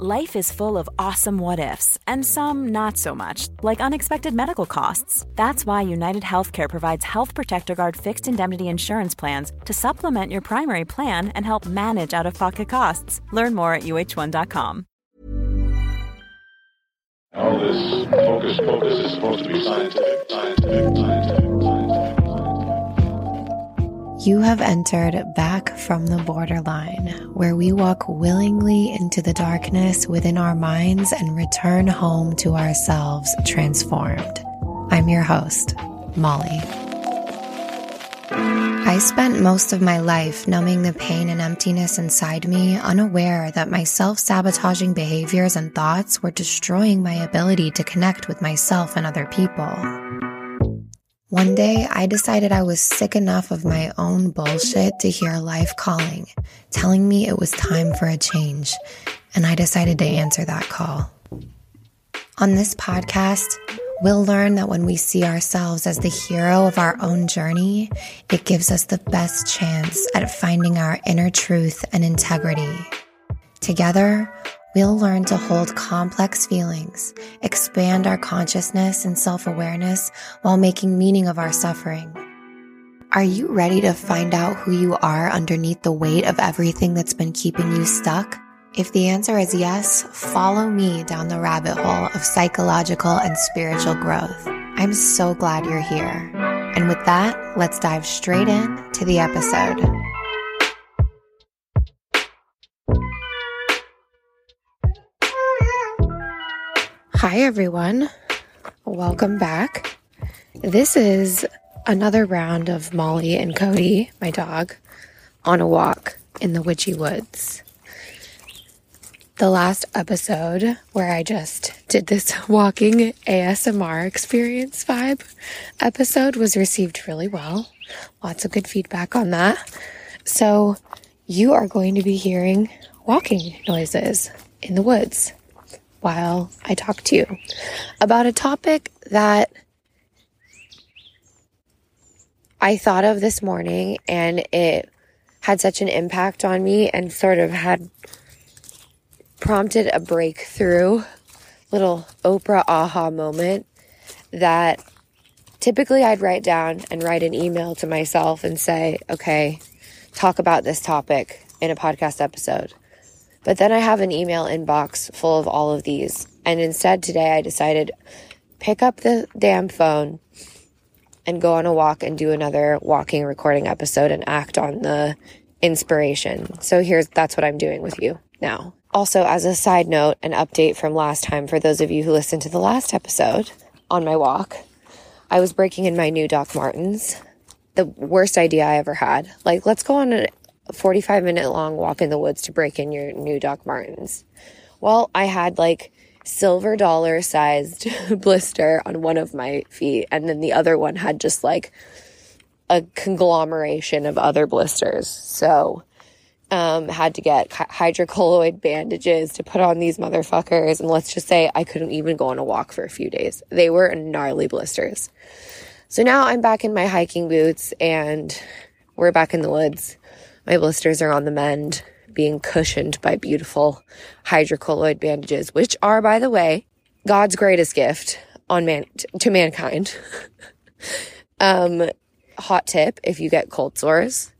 Life is full of awesome what ifs, and some not so much, like unexpected medical costs. That's why United Healthcare provides Health Protector Guard fixed indemnity insurance plans to supplement your primary plan and help manage out of pocket costs. Learn more at uh1.com. All this focus, focus is supposed to be scientific, scientific, scientific. You have entered back from the borderline, where we walk willingly into the darkness within our minds and return home to ourselves transformed. I'm your host, Molly. I spent most of my life numbing the pain and emptiness inside me, unaware that my self sabotaging behaviors and thoughts were destroying my ability to connect with myself and other people. One day, I decided I was sick enough of my own bullshit to hear life calling, telling me it was time for a change, and I decided to answer that call. On this podcast, we'll learn that when we see ourselves as the hero of our own journey, it gives us the best chance at finding our inner truth and integrity. Together, we'll learn to hold complex feelings, expand our consciousness and self awareness while making meaning of our suffering. Are you ready to find out who you are underneath the weight of everything that's been keeping you stuck? If the answer is yes, follow me down the rabbit hole of psychological and spiritual growth. I'm so glad you're here. And with that, let's dive straight in to the episode. Hi, everyone. Welcome back. This is another round of Molly and Cody, my dog, on a walk in the witchy woods. The last episode, where I just did this walking ASMR experience vibe episode, was received really well. Lots of good feedback on that. So, you are going to be hearing walking noises in the woods while I talk to you about a topic that I thought of this morning and it had such an impact on me and sort of had prompted a breakthrough little Oprah aha moment that typically I'd write down and write an email to myself and say, okay, talk about this topic in a podcast episode. But then I have an email inbox full of all of these. And instead today I decided pick up the damn phone and go on a walk and do another walking recording episode and act on the inspiration. So here's that's what I'm doing with you now. Also, as a side note, an update from last time for those of you who listened to the last episode on my walk. I was breaking in my new Doc Martens. The worst idea I ever had. Like, let's go on a 45 minute long walk in the woods to break in your new Doc Martens. Well, I had like silver dollar sized blister on one of my feet, and then the other one had just like a conglomeration of other blisters. So, um, had to get hydrocolloid bandages to put on these motherfuckers. And let's just say I couldn't even go on a walk for a few days. They were gnarly blisters. So now I'm back in my hiking boots and we're back in the woods My blisters are on the mend, being cushioned by beautiful hydrocolloid bandages, which are, by the way, God's greatest gift on man to mankind. um, hot tip: if you get cold sores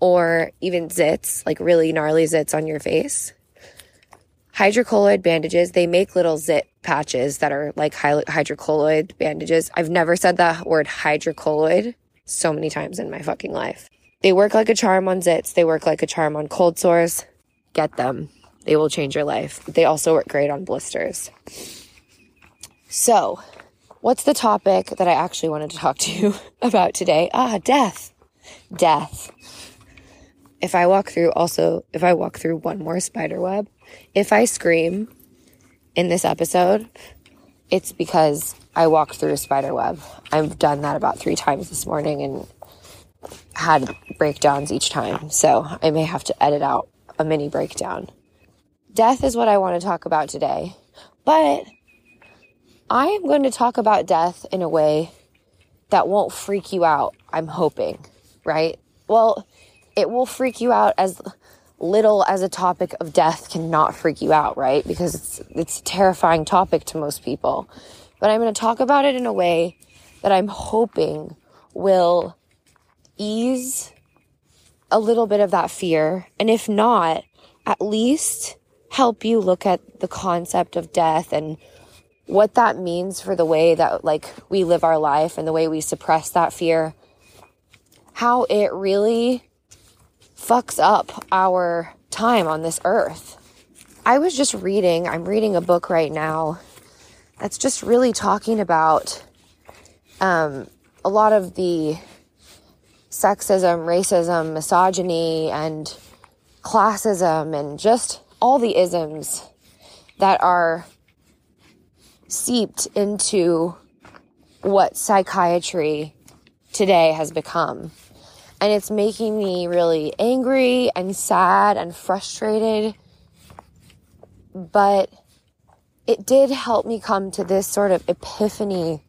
or even zits, like really gnarly zits on your face, hydrocolloid bandages, they make little zit patches that are like hydrocolloid bandages. I've never said that word hydrocolloid so many times in my fucking life. They work like a charm on zits, they work like a charm on cold sores. Get them. They will change your life. They also work great on blisters. So, what's the topic that I actually wanted to talk to you about today? Ah, death. Death. If I walk through also, if I walk through one more spider web, if I scream in this episode, it's because I walked through a spider web. I've done that about three times this morning and had breakdowns each time. So I may have to edit out a mini breakdown. Death is what I want to talk about today. But I am going to talk about death in a way that won't freak you out, I'm hoping, right? Well, it will freak you out as little as a topic of death cannot freak you out, right? Because it's it's a terrifying topic to most people. But I'm going to talk about it in a way that I'm hoping will ease a little bit of that fear. And if not, at least help you look at the concept of death and what that means for the way that like we live our life and the way we suppress that fear. How it really fucks up our time on this earth. I was just reading, I'm reading a book right now that's just really talking about um, a lot of the sexism, racism, misogyny, and classism, and just all the isms that are seeped into what psychiatry today has become. And it's making me really angry and sad and frustrated. But it did help me come to this sort of epiphany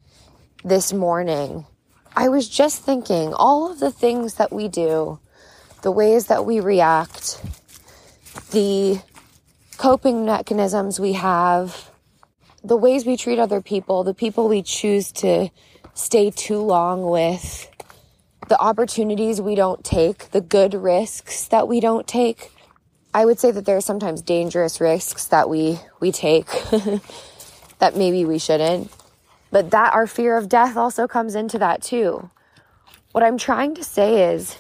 this morning. I was just thinking all of the things that we do, the ways that we react, the coping mechanisms we have, the ways we treat other people, the people we choose to stay too long with, the opportunities we don't take, the good risks that we don't take. I would say that there are sometimes dangerous risks that we we take that maybe we shouldn't. But that our fear of death also comes into that too. What I'm trying to say is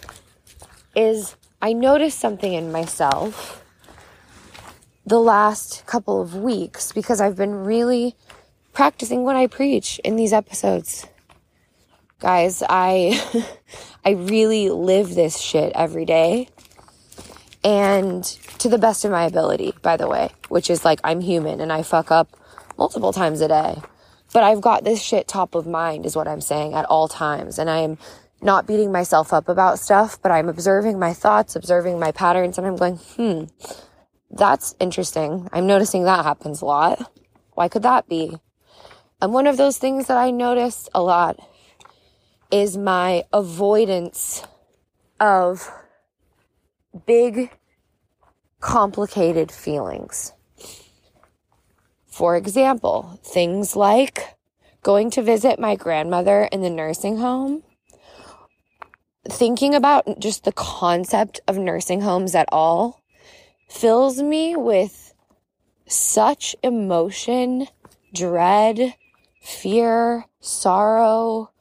is I noticed something in myself the last couple of weeks because I've been really practicing what I preach in these episodes. Guys, I I really live this shit every day. And to the best of my ability, by the way, which is like I'm human and I fuck up multiple times a day. But I've got this shit top of mind is what I'm saying at all times. And I'm not beating myself up about stuff, but I'm observing my thoughts, observing my patterns, and I'm going, hmm, that's interesting. I'm noticing that happens a lot. Why could that be? And one of those things that I notice a lot is my avoidance of big, complicated feelings. For example, things like going to visit my grandmother in the nursing home, thinking about just the concept of nursing homes at all fills me with such emotion, dread, fear, sorrow,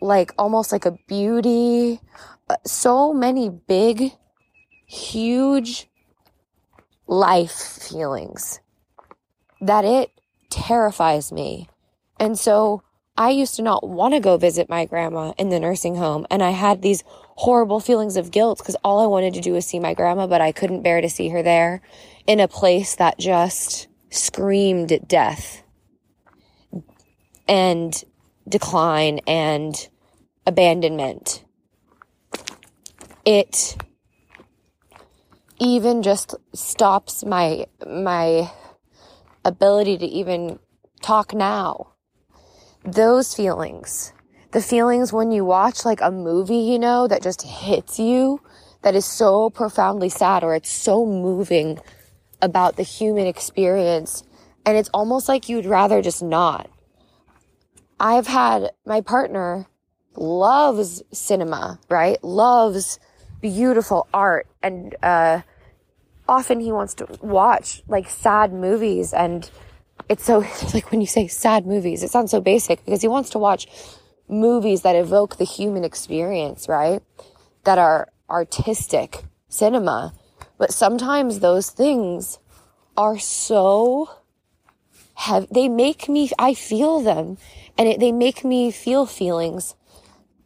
like almost like a beauty. Uh, so many big, huge life feelings that it terrifies me. And so I used to not want to go visit my grandma in the nursing home. And I had these horrible feelings of guilt because all I wanted to do was see my grandma, but I couldn't bear to see her there in a place that just screamed death and decline and abandonment. It even just stops my my ability to even talk now. Those feelings the feelings when you watch like a movie, you know, that just hits you, that is so profoundly sad or it's so moving about the human experience. And it's almost like you'd rather just not. I've had my partner loves cinema, right? Loves beautiful art. And, uh, often he wants to watch like sad movies and it's so like when you say sad movies, it sounds so basic because he wants to watch movies that evoke the human experience, right? That are artistic cinema. But sometimes those things are so heavy. They make me, I feel them and it, they make me feel feelings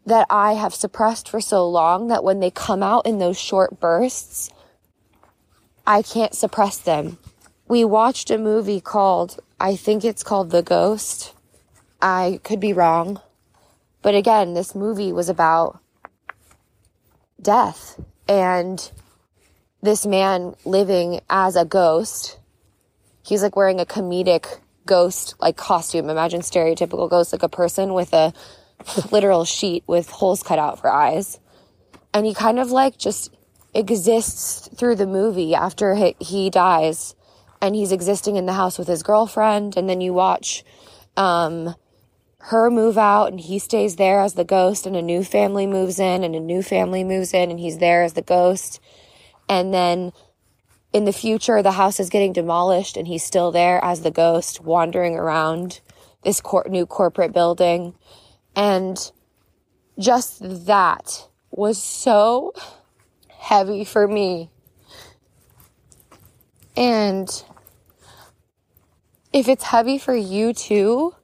that I have suppressed for so long that when they come out in those short bursts, I can't suppress them. We watched a movie called, I think it's called The Ghost. I could be wrong. But again, this movie was about death and this man living as a ghost. He's like wearing a comedic ghost like costume. Imagine stereotypical ghost, like a person with a literal sheet with holes cut out for eyes. And he kind of like just exists through the movie after he, he dies and he's existing in the house with his girlfriend. And then you watch, um, her move out and he stays there as the ghost and a new family moves in and a new family moves in and he's there as the ghost. And then in the future, the house is getting demolished and he's still there as the ghost wandering around this new corporate building. And just that was so heavy for me. And if it's heavy for you too,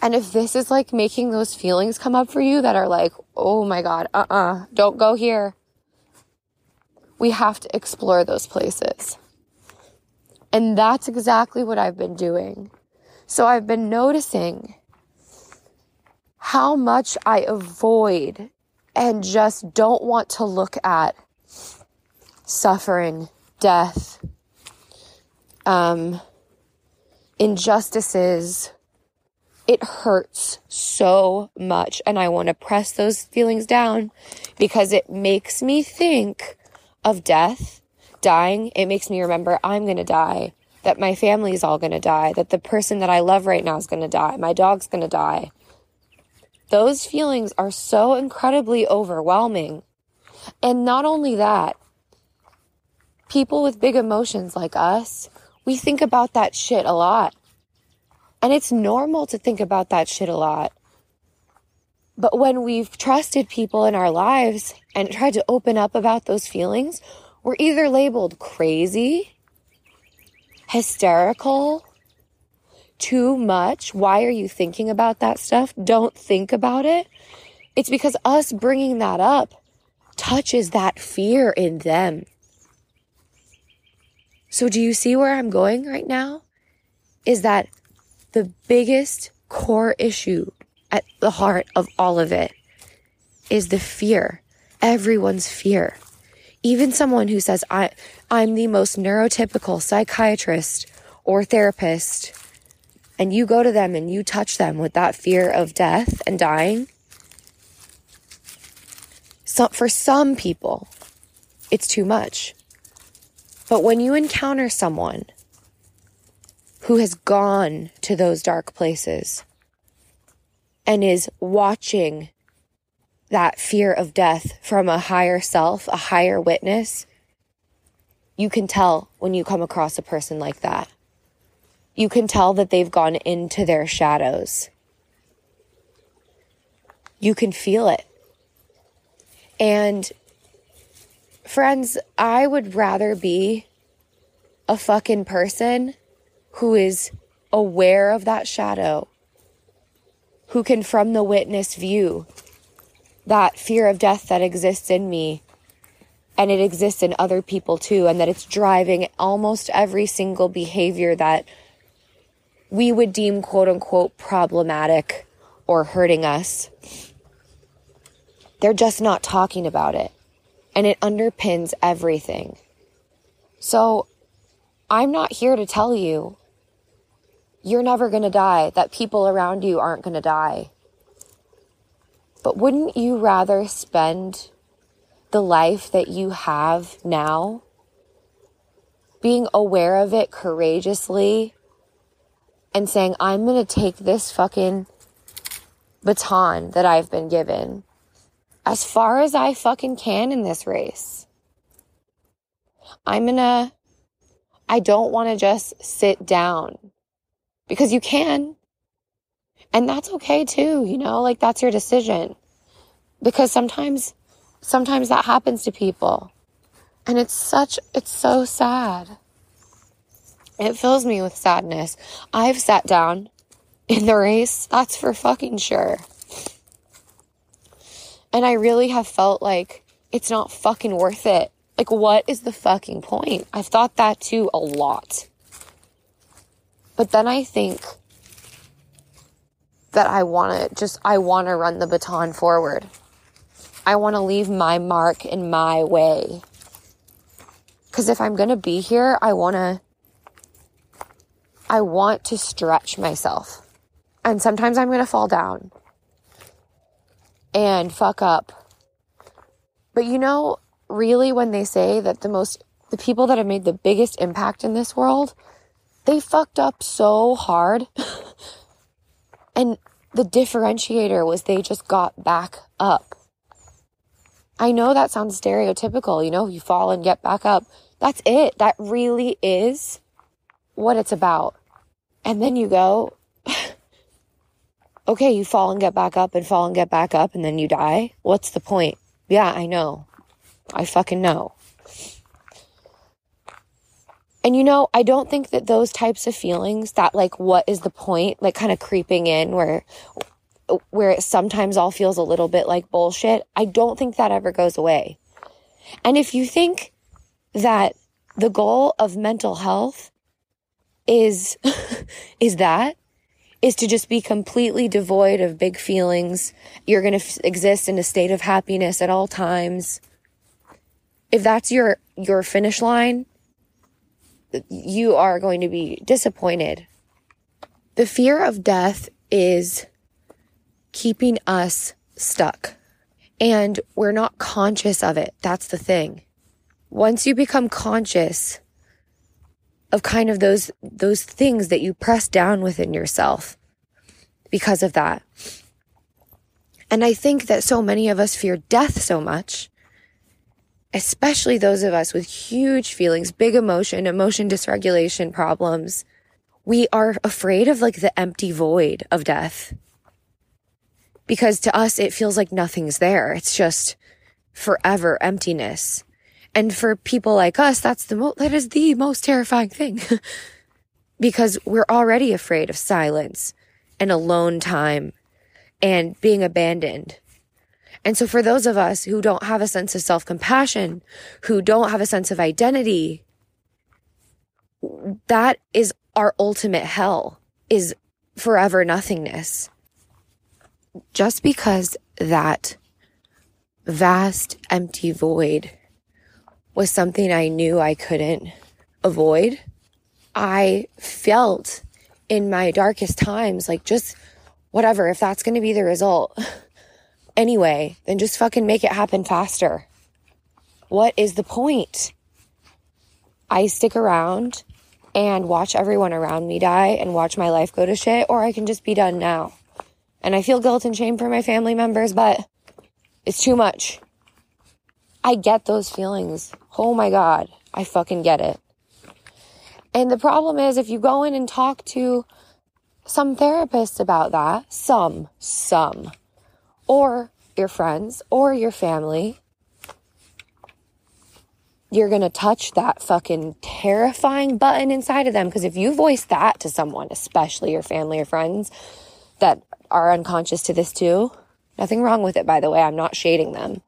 and if this is like making those feelings come up for you that are like, oh my God, uh uh-uh, uh, do not go here. We have to explore those places. And that's exactly what I've been doing. So I've been noticing how much I avoid and just don't want to look at suffering, death, um, injustices, it hurts so much. And I want to press those feelings down because it makes me think of death, dying. It makes me remember I'm going to die, that my family is all going to die, that the person that I love right now is going to die, my dog's going to die. Those feelings are so incredibly overwhelming. And not only that, people with big emotions like us, we think about that shit a lot. And it's normal to think about that shit a lot. But when we've trusted people in our lives and tried to open up about those feelings, we're either labeled crazy, hysterical, too much. Why are you thinking about that stuff? Don't think about it. It's because us bringing that up touches that fear in them. So, do you see where I'm going right now? Is that the biggest core issue at the heart of all of it is the fear. Everyone's fear. Even someone who says, I, I'm the most neurotypical psychiatrist or therapist, and you go to them and you touch them with that fear of death and dying. So for some people, it's too much. But when you encounter someone who has gone to those dark places and is watching that fear of death from a higher self, a higher witness, you can tell when you come across a person like that. You can tell that they've gone into their shadows. You can feel it. And friends, I would rather be a fucking person who is aware of that shadow, who can, from the witness view, that fear of death that exists in me and it exists in other people too, and that it's driving almost every single behavior that we would deem quote unquote problematic or hurting us. They're just not talking about it, and it underpins everything. So, I'm not here to tell you you're never going to die, that people around you aren't going to die. But wouldn't you rather spend the life that you have now, being aware of it courageously and saying, I'm going to take this fucking baton that I've been given as far as I fucking can in this race. I'm going to, I don't want to just sit down because you can. And that's okay too, you know, like that's your decision. Because sometimes, sometimes that happens to people. And it's such, it's so sad. It fills me with sadness. I've sat down in the race, that's for fucking sure. And I really have felt like it's not fucking worth it. Like, what is the fucking point? I've thought that too a lot. But then I think that I want to just, I want to run the baton forward. I want to leave my mark in my way. Because if I'm going to be here, I want to, I want to stretch myself. And sometimes I'm going to fall down and fuck up. But you know, really, when they say that the most, the people that have made the biggest impact in this world they fucked up so hard. and the differentiator was they just got back up. I know that sounds stereotypical, you know, you fall and get back up. That's it. That really is what it's about. And then you go, okay, you fall and get back up and fall and get back up and then you die. What's the point? Yeah, I know. I fucking know. And you know, I don't think that those types of feelings that like what is the point like kind of creeping in where where it sometimes all feels a little bit like bullshit, I don't think that ever goes away. And if you think that the goal of mental health is is that is to just be completely devoid of big feelings. You're going to f- exist in a state of happiness at all times. If that's your your finish line, you are going to be disappointed. The fear of death is keeping us stuck and we're not conscious of it. That's the thing. Once you become conscious of kind of those, those things that you press down within yourself because of that. And I think that so many of us fear death so much especially those of us with huge feelings, big emotion, emotion dysregulation problems, we are afraid of like the empty void of death. Because to us, it feels like nothing's there. It's just forever emptiness. And for people like us, that's the most, that is the most terrifying thing. because we're already afraid of silence and alone time and being abandoned and so for those of us who don't have a sense of self compassion, who don't have a sense of identity, that is our ultimate hell is forever nothingness. Just because that vast empty void was something I knew I couldn't avoid, I felt in my darkest times like just whatever, if that's going to be the result. anyway, then just fucking make it happen faster. What is the point? I stick around and watch everyone around me die and watch my life go to shit, or I can just be done now. And I feel guilt and shame for my family members, but it's too much. I get those feelings. Oh my God. I fucking get it. And the problem is if you go in and talk to some therapists about that, some, some, or your friends or your family, you're going to touch that fucking terrifying button inside of them. Because if you voice that to someone, especially your family or friends that are unconscious to this too, nothing wrong with it, by the way. I'm not shading them.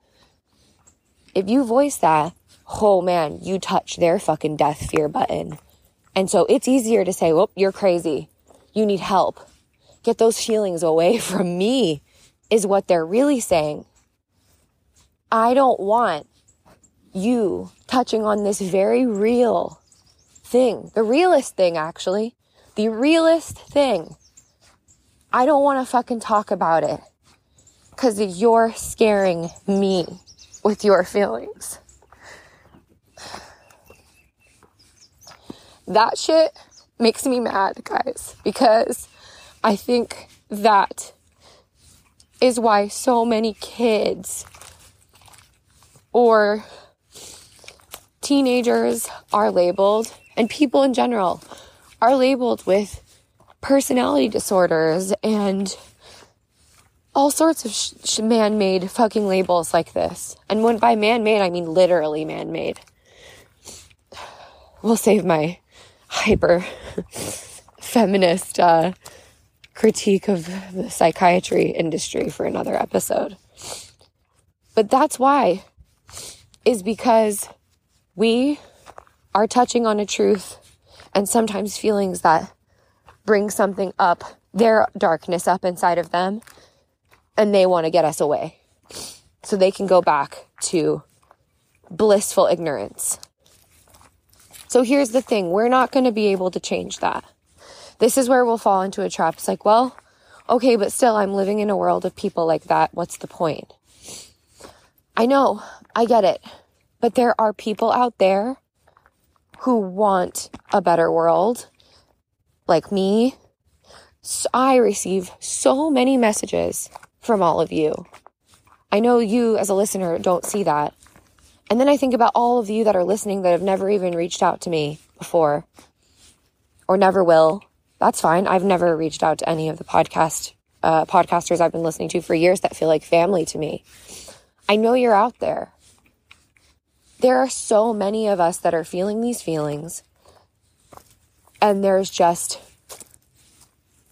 If you voice that, oh man, you touch their fucking death fear button. And so it's easier to say, well, you're crazy. You need help. Get those feelings away from me is what they're really saying. I don't want you touching on this very real thing, the realest thing, actually, the realest thing. I don't want to fucking talk about it because you're scaring me. with your feelings. That shit makes me mad, guys, because I think that is why so many kids or teenagers are labeled, and people in general are labeled with personality disorders and all sorts of sh- man made fucking labels like this. And when by man made, I mean literally man made. We'll save my hyper feminist uh, critique of the psychiatry industry for another episode. But that's why, is because we are touching on a truth and sometimes feelings that bring something up, their darkness up inside of them, and they want to get us away so they can go back to blissful ignorance. So here's the thing we're not going to be able to change that. This is where we'll fall into a trap. It's like, well, okay, but still, I'm living in a world of people like that. What's the point? I know, I get it. But there are people out there who want a better world, like me. So I receive so many messages from all of you. I know you, as a listener, don't see that. And then I think about all of you that are listening that have never even reached out to me before or never will. That's fine. I've never reached out to any of the podcast uh, podcasters I've been listening to for years that feel like family to me. I know you're out there. There are so many of us that are feeling these feelings, and there's just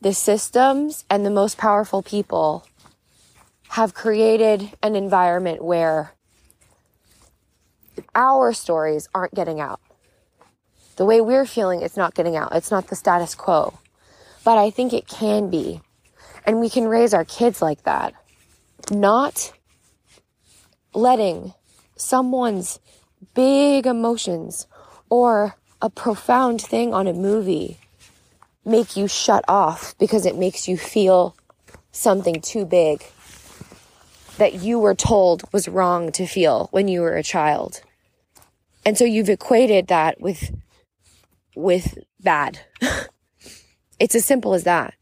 the systems and the most powerful people have created an environment where our stories aren't getting out. The way we're feeling, it's not getting out. It's not the status quo. But I think it can be. And we can raise our kids like that. Not letting someone's big emotions or a profound thing on a movie make you shut off because it makes you feel something too big that you were told was wrong to feel when you were a child. And so you've equated that with with bad. it's as simple as that.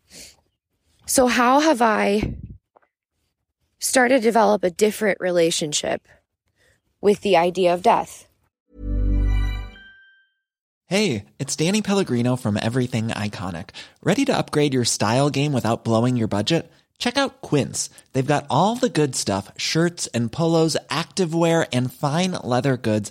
So how have I started to develop a different relationship with the idea of death? Hey, it's Danny Pellegrino from Everything Iconic. Ready to upgrade your style game without blowing your budget? Check out Quince. They've got all the good stuff shirts and polos, activewear, and fine leather goods,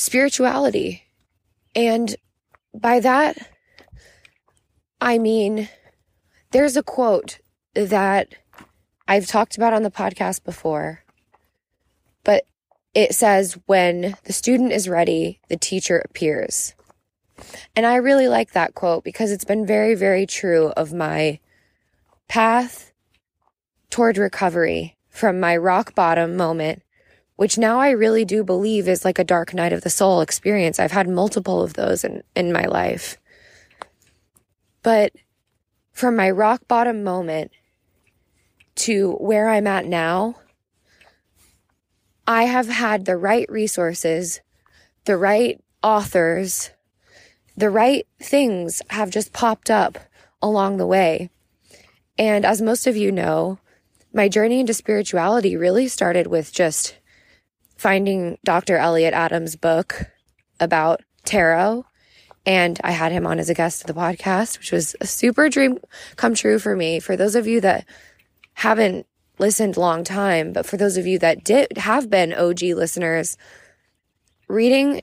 Spirituality. And by that, I mean, there's a quote that I've talked about on the podcast before, but it says, when the student is ready, the teacher appears. And I really like that quote because it's been very, very true of my path toward recovery from my rock bottom moment which now I really do believe is like a dark night of the soul experience. I've had multiple of those in, in my life. But from my rock bottom moment to where I'm at now, I have had the right resources, the right authors, the right things have just popped up along the way. And as most of you know, my journey into spirituality really started with just finding Dr. Elliot Adam's book about tarot And I had him on as a guest of the podcast, which was a super dream come true for me. For those of you that haven't listened long time, but for those of you that did have been OG listeners, reading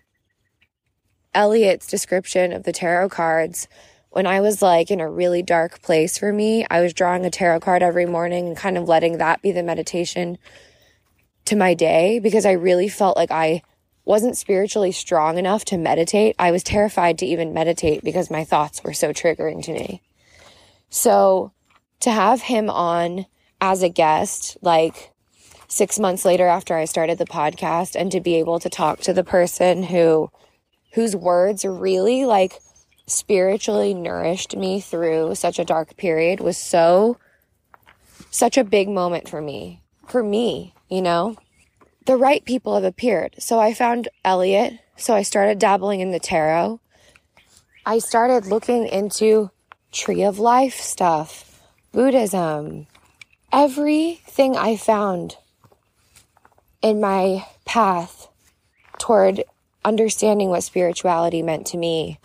Elliot's description of the tarot cards when I was like in a really dark place for me, I was drawing a tarot card every morning and kind of letting that be the meditation to my day because I really felt like I wasn't spiritually strong enough to meditate. I was terrified to even meditate because my thoughts were so triggering to me. So to have him on as a guest, like six months later after I started the podcast and to be able to talk to the person who, whose words really like spiritually nourished me through such a dark period was so, such a big moment for me, for me, you know? The right people have appeared. So I found Elliot. So I started dabbling in the tarot. I started looking into tree of life stuff, Buddhism, everything I found in my path toward understanding what spirituality meant to me.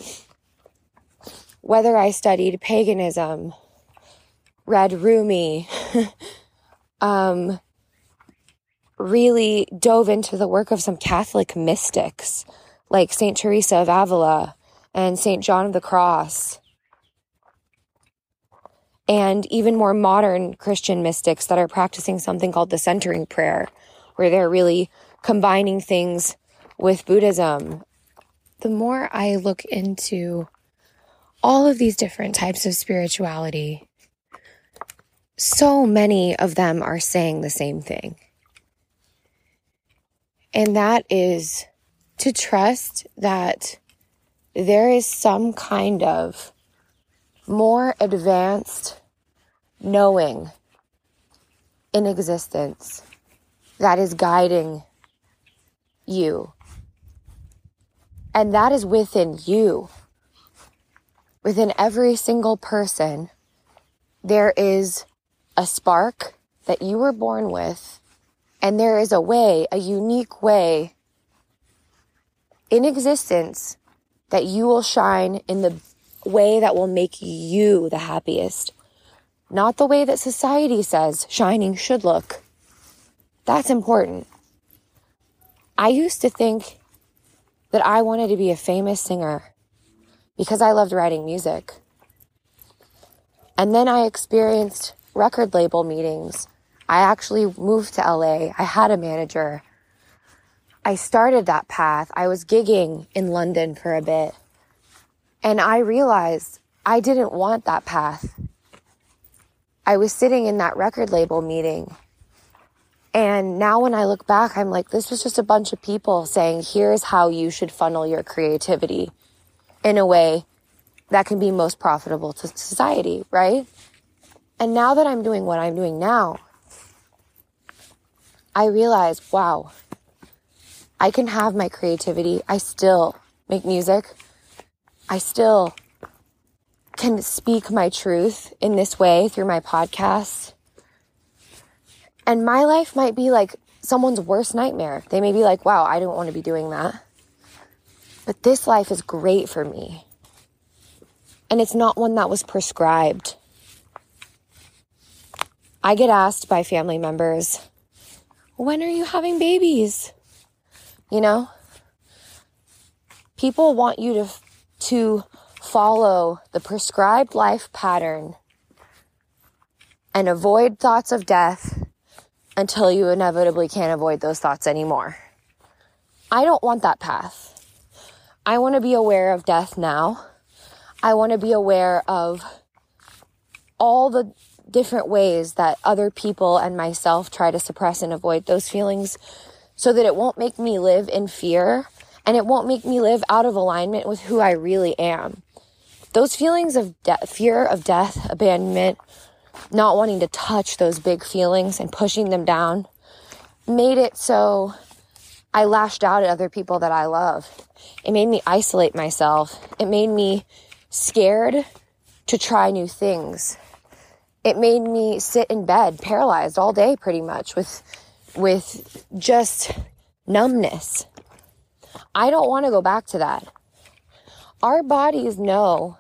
Whether I studied paganism, read Rumi, um, really dove into the work of some Catholic mystics like St. Teresa of Avila and St. John of the Cross, and even more modern Christian mystics that are practicing something called the centering prayer, where they're really combining things with Buddhism. The more I look into all of these different types of spirituality, so many of them are saying the same thing. And that is to trust that there is some kind of more advanced knowing in existence that is guiding you. And that is within you. Within every single person, there is a spark that you were born with and there is a way, a unique way in existence that you will shine in the way that will make you the happiest. Not the way that society says shining should look. That's important. I used to think that I wanted to be a famous singer because I loved writing music. And then I experienced record label meetings I actually moved to LA. I had a manager. I started that path. I was gigging in London for a bit. And I realized I didn't want that path. I was sitting in that record label meeting. And now when I look back, I'm like, this was just a bunch of people saying, here's how you should funnel your creativity in a way that can be most profitable to society, right? And now that I'm doing what I'm doing now, I realized, wow, I can have my creativity. I still make music. I still can speak my truth in this way through my podcast. And my life might be like someone's worst nightmare. They may be like, wow, I don't want to be doing that. But this life is great for me. And it's not one that was prescribed. I get asked by family members, when are you having babies? You know? People want you to to follow the prescribed life pattern and avoid thoughts of death until you inevitably can't avoid those thoughts anymore. I don't want that path. I want to be aware of death now. I want to be aware of all the different ways that other people and myself try to suppress and avoid those feelings so that it won't make me live in fear and it won't make me live out of alignment with who I really am. Those feelings of de- fear of death, abandonment, not wanting to touch those big feelings and pushing them down made it so I lashed out at other people that I love. It made me isolate myself. It made me scared to try new things it made me sit in bed paralyzed all day pretty much with with just numbness. I don't want to go back to that. our bodies know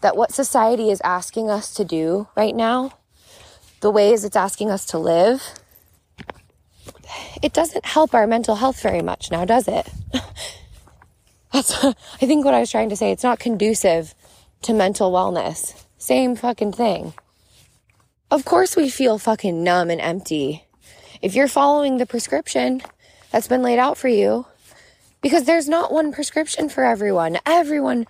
that what society is asking us to do right now, the ways it's asking us to live, it doesn't help our mental health very much now, does it? That's, I think what I was trying to say. It's not conducive to mental wellness. Same fucking thing. Of course we feel fucking numb and empty. If you're following the prescription that's been laid out for you, because there's not one prescription for everyone. Everyone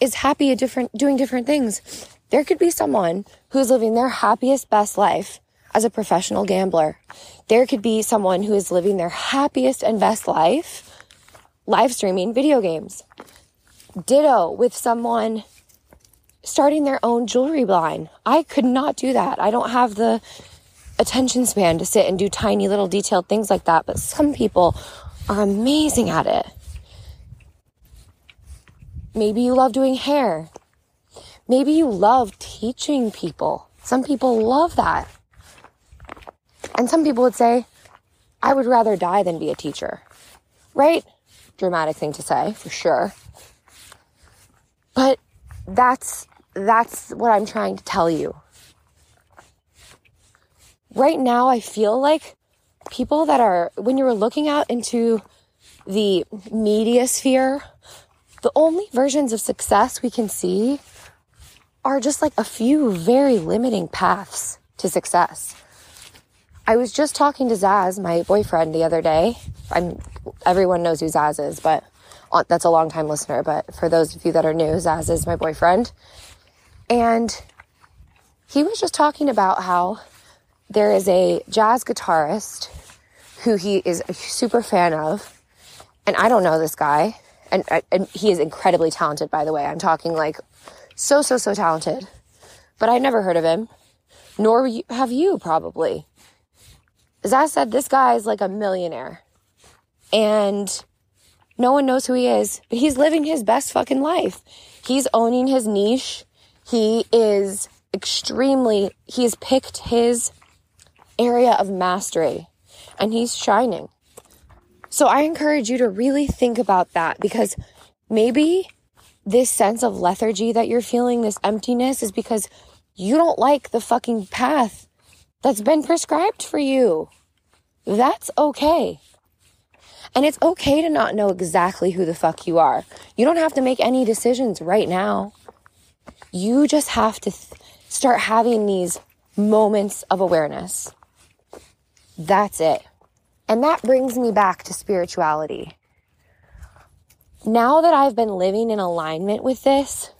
is happy at different, doing different things. There could be someone who's living their happiest, best life as a professional gambler. There could be someone who is living their happiest and best life live streaming video games. Ditto with someone starting their own jewelry line. I could not do that. I don't have the attention span to sit and do tiny little detailed things like that, but some people are amazing at it. Maybe you love doing hair. Maybe you love teaching people. Some people love that. And some people would say, I would rather die than be a teacher. Right? Dramatic thing to say, for sure. But that's that's what I'm trying to tell you. Right now I feel like people that are, when you're looking out into the media sphere, the only versions of success we can see are just like a few very limiting paths to success. I was just talking to Zaz, my boyfriend, the other day. I'm, everyone knows who Zaz is, but uh, that's a long time listener. But for those of you that are new, Zaz is my boyfriend. And he was just talking about how there is a jazz guitarist who he is a super fan of. And I don't know this guy. And, uh, and he is incredibly talented, by the way. I'm talking like so, so, so talented. But I'd never heard of him. Nor have you, probably. As I said, this guy is like a millionaire. And no one knows who he is, but he's living his best fucking life. He's owning his niche. He is extremely, he's picked his area of mastery and he's shining. So I encourage you to really think about that because maybe this sense of lethargy that you're feeling, this emptiness, is because you don't like the fucking path that's been prescribed for you. That's okay. And it's okay to not know exactly who the fuck you are. You don't have to make any decisions right now. You just have to th- start having these moments of awareness. That's it. And that brings me back to spirituality. Now that I've been living in alignment with this,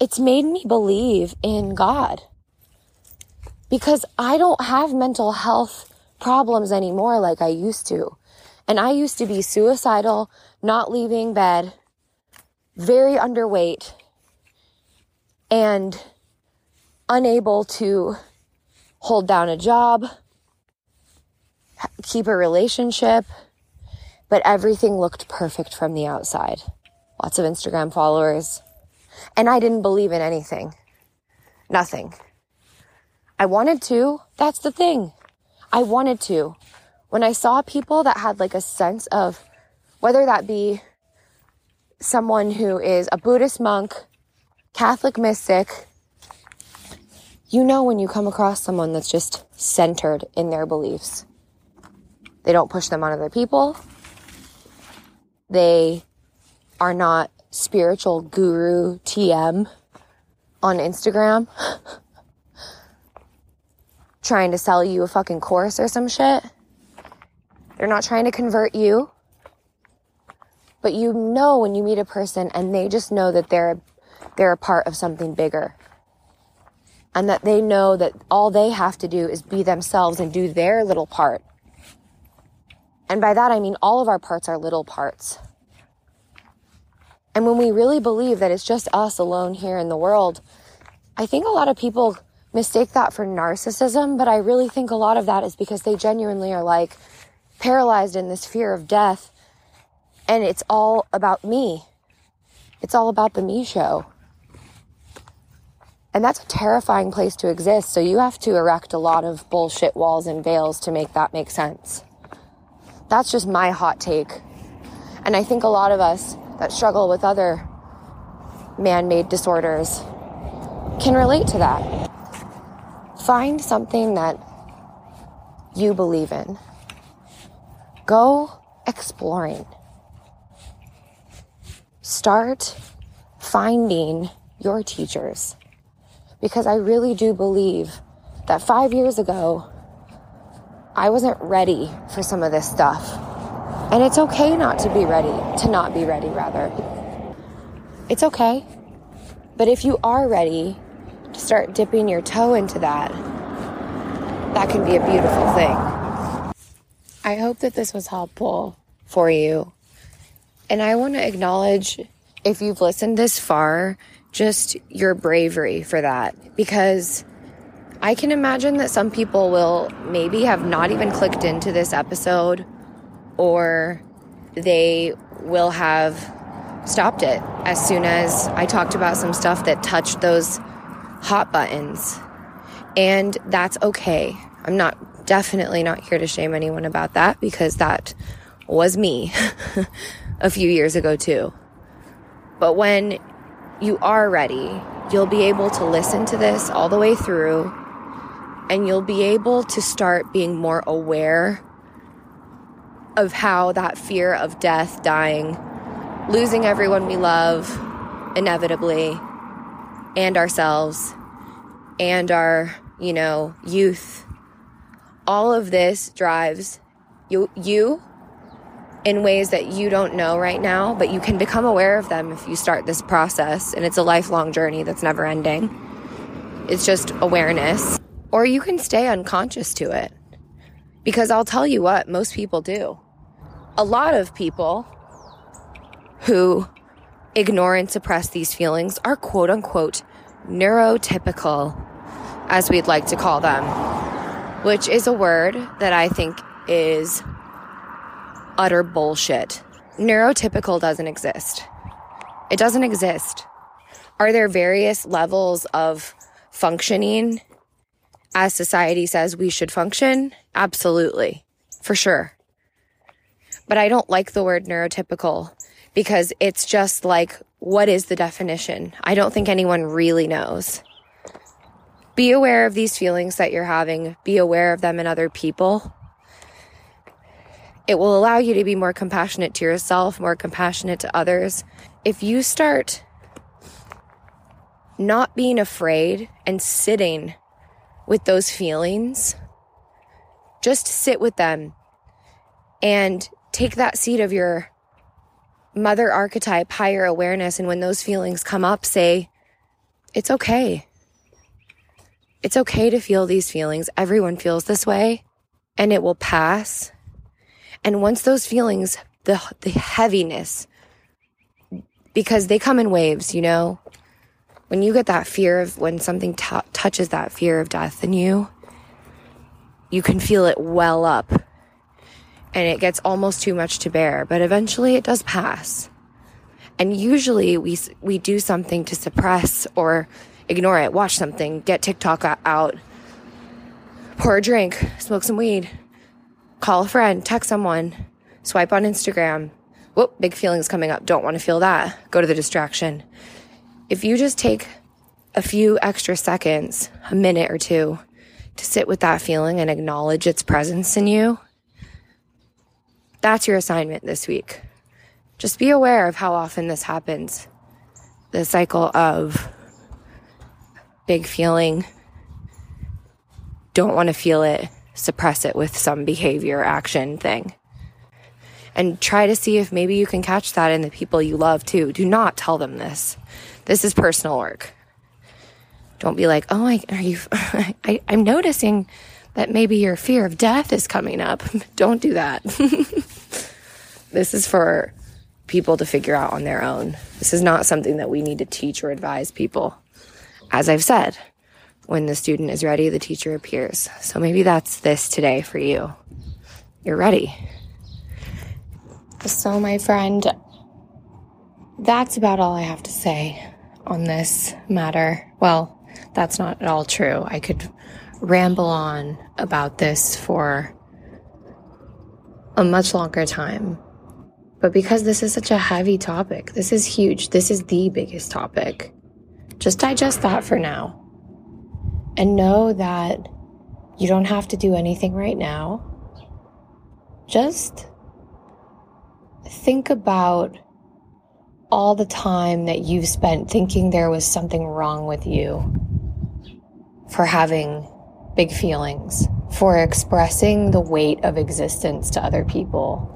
it's made me believe in God. Because I don't have mental health problems anymore like I used to. And I used to be suicidal, not leaving bed, very underweight, and unable to hold down a job, keep a relationship, but everything looked perfect from the outside. Lots of Instagram followers. And I didn't believe in anything. Nothing. I wanted to. That's the thing. I wanted to. When I saw people that had like a sense of whether that be someone who is a Buddhist monk, Catholic mystic, you know when you come across someone that's just centered in their beliefs. They don't push them on other people. They are not spiritual guru TM on Instagram trying to sell you a fucking course or some shit. They're not trying to convert you. But you know when you meet a person and they just know that they're they're a part of something bigger and that they know that all they have to do is be themselves and do their little part. And by that, I mean all of our parts are little parts. And when we really believe that it's just us alone here in the world, I think a lot of people mistake that for narcissism, but I really think a lot of that is because they genuinely are like paralyzed in this fear of death. And it's all about me. It's all about the me show. And that's a terrifying place to exist. So you have to erect a lot of bullshit walls and veils to make that make sense. That's just my hot take. And I think a lot of us that struggle with other man made disorders can relate to that. Find something that you believe in. Go exploring. Start finding your teachers. Because I really do believe that five years ago, I wasn't ready for some of this stuff. And it's okay not to be ready, to not be ready, rather. It's okay. But if you are ready to start dipping your toe into that, that can be a beautiful thing. I hope that this was helpful for you. And I want to acknowledge if you've listened this far, just your bravery for that. Because I can imagine that some people will maybe have not even clicked into this episode or they will have stopped it as soon as I talked about some stuff that touched those hot buttons. And that's okay. I'm not definitely not here to shame anyone about that because that was me a few years ago too. But when you are ready, you'll be able to listen to this all the way through and you'll be able to start being more aware of how that fear of death, dying, losing everyone we love inevitably, and ourselves, and our, you know, youth. All of this drives you, you in ways that you don't know right now, but you can become aware of them if you start this process. And it's a lifelong journey that's never ending. It's just awareness. Or you can stay unconscious to it. Because I'll tell you what, most people do. A lot of people who ignore and suppress these feelings are quote unquote neurotypical, as we'd like to call them, which is a word that I think is utter bullshit. Neurotypical doesn't exist. It doesn't exist. Are there various levels of functioning as society says we should function? Absolutely. For sure. But I don't like the word neurotypical because it's just like, what is the definition? I don't think anyone really knows. Be aware of these feelings that you're having. Be aware of them in other people. It will allow you to be more compassionate to yourself, more compassionate to others. If you start not being afraid and sitting with those feelings, just sit with them and take that seat of your mother archetype, higher awareness. And when those feelings come up, say, it's okay. It's okay to feel these feelings. Everyone feels this way and it will pass. And once those feelings, the, the heaviness, because they come in waves, you know, when you get that fear of when something t- touches that fear of death in you, you can feel it well up. And it gets almost too much to bear, but eventually it does pass. And usually we, we do something to suppress or ignore it, watch something, get TikTok uh, out, pour a drink, smoke some weed, call a friend, text someone, swipe on Instagram. Whoop, big feelings coming up. Don't want to feel that. Go to the distraction. If you just take a few extra seconds, a minute or two, to sit with that feeling and acknowledge its presence in you, that's your assignment this week. Just be aware of how often this happens. The cycle of big feeling, don't want to feel it, suppress it with some behavior, action thing. And try to see if maybe you can catch that in the people you love too. Do not tell them this. This is personal work. Don't be like, oh, I, are you, I, I'm noticing that maybe your fear of death is coming up. Don't do that. this is for people to figure out on their own. This is not something that we need to teach or advise people. As I've said, when the student is ready, the teacher appears. So maybe that's this today for you. You're ready. So, my friend, that's about all I have to say on this matter. Well, that's not at all true. I could ramble on about this for a much longer time. But because this is such a heavy topic, this is huge, this is the biggest topic, just digest that for now. And know that you don't have to do anything right now. Just think about all the time that you've spent thinking there was something wrong with you for having big feelings, for expressing the weight of existence to other people.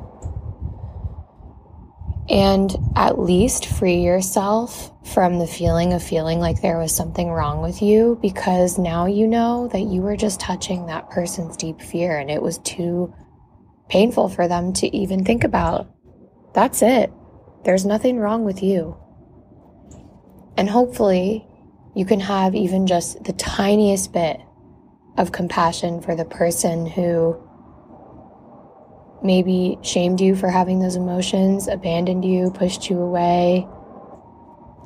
And at least free yourself from the feeling of feeling like there was something wrong with you because now you know that you were just touching that person's deep fear and it was too painful for them to even think about. That's it. There's nothing wrong with you. And hopefully, you can have even just the tiniest bit of compassion for the person who maybe shamed you for having those emotions, abandoned you, pushed you away.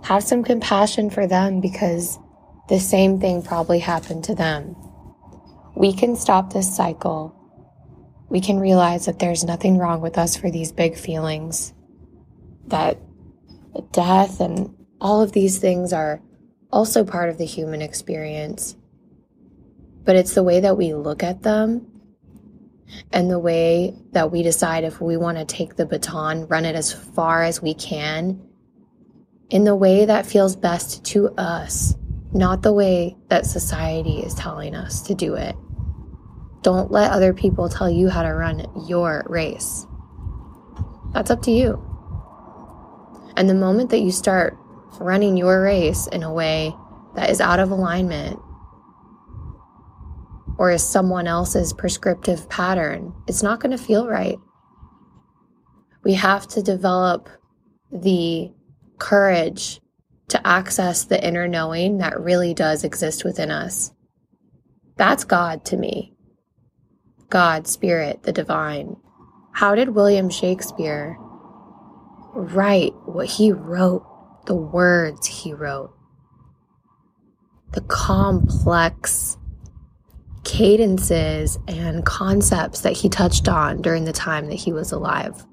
Have some compassion for them because the same thing probably happened to them. We can stop this cycle. We can realize that there's nothing wrong with us for these big feelings that death and all of these things are also part of the human experience. But it's the way that we look at them and the way that we decide if we want to take the baton, run it as far as we can in the way that feels best to us, not the way that society is telling us to do it. Don't let other people tell you how to run your race. That's up to you. And the moment that you start running your race in a way that is out of alignment or is someone else's prescriptive pattern, it's not going to feel right. We have to develop the courage to access the inner knowing that really does exist within us. That's God to me. God, Spirit, the divine. How did William Shakespeare write what he wrote, the words he wrote, the complex cadences and concepts that he touched on during the time that he was alive.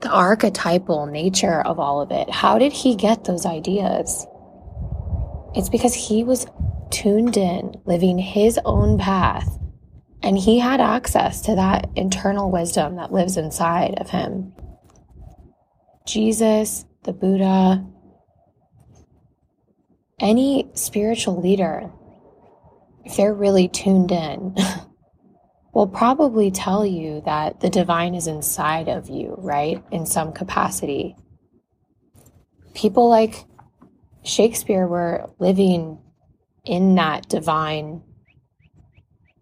The archetypal nature of all of it. How did he get those ideas? It's because he was tuned in, living his own path, and he had access to that internal wisdom that lives inside of him. Jesus, the Buddha, any spiritual leader, if they're really tuned in, will probably tell you that the divine is inside of you, right? In some capacity. People like Shakespeare were living in that divine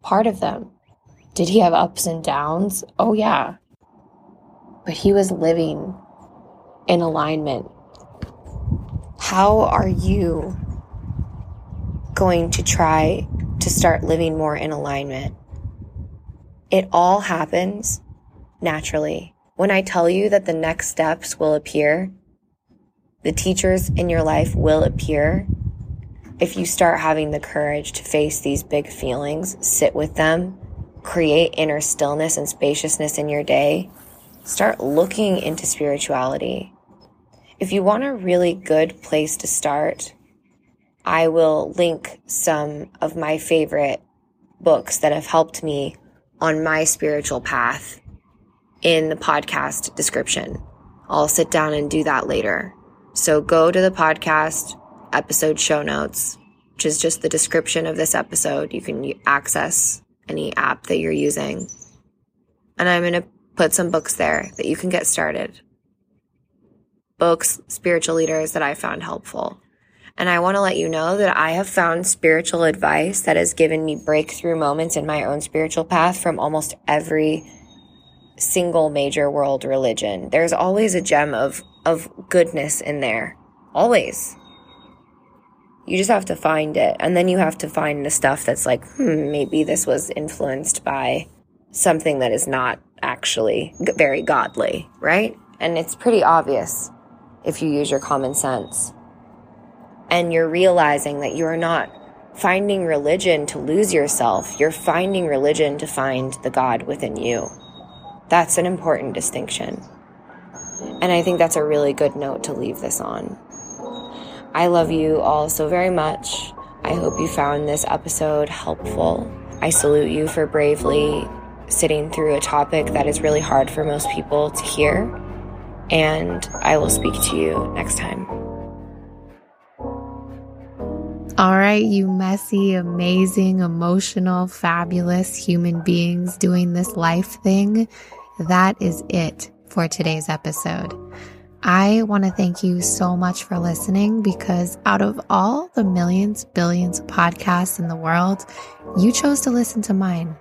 part of them. Did he have ups and downs? Oh, yeah. But he was living in alignment. How are you going to try to start living more in alignment? It all happens naturally. When I tell you that the next steps will appear, the teachers in your life will appear. If you start having the courage to face these big feelings, sit with them, create inner stillness and spaciousness in your day, start looking into spirituality. If you want a really good place to start, I will link some of my favorite books that have helped me on my spiritual path in the podcast description. I'll sit down and do that later. So go to the podcast episode show notes, which is just the description of this episode. You can access any app that you're using. And I'm going to put some books there that you can get started. Books, spiritual leaders that I found helpful. And I want to let you know that I have found spiritual advice that has given me breakthrough moments in my own spiritual path from almost every single major world religion. There's always a gem of, of goodness in there. Always. You just have to find it. And then you have to find the stuff that's like, hmm, maybe this was influenced by something that is not actually very godly, right? And it's pretty obvious if you use your common sense. And you're realizing that you're not finding religion to lose yourself, you're finding religion to find the God within you. That's an important distinction. And I think that's a really good note to leave this on. I love you all so very much. I hope you found this episode helpful. I salute you for bravely sitting through a topic that is really hard for most people to hear. And I will speak to you next time. All right, you messy, amazing, emotional, fabulous human beings doing this life thing. That is it for today's episode. I want to thank you so much for listening because out of all the millions, billions of podcasts in the world, you chose to listen to mine.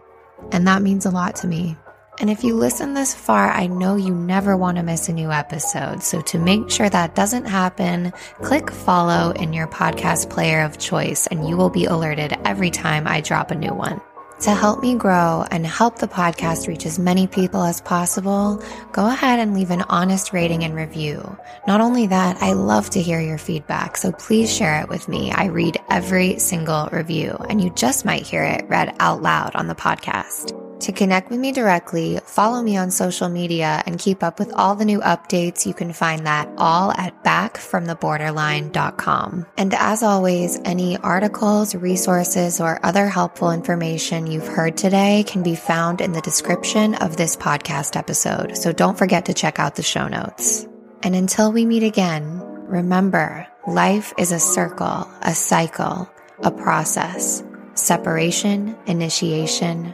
And that means a lot to me. And if you listen this far, I know you never want to miss a new episode. So to make sure that doesn't happen, click follow in your podcast player of choice and you will be alerted every time I drop a new one. To help me grow and help the podcast reach as many people as possible, go ahead and leave an honest rating and review. Not only that, I love to hear your feedback, so please share it with me. I read every single review, and you just might hear it read out loud on the podcast. To connect with me directly, follow me on social media and keep up with all the new updates. You can find that all at backfromtheborderline.com. And as always, any articles, resources, or other helpful information you've heard today can be found in the description of this podcast episode. So don't forget to check out the show notes. And until we meet again, remember life is a circle, a cycle, a process, separation, initiation,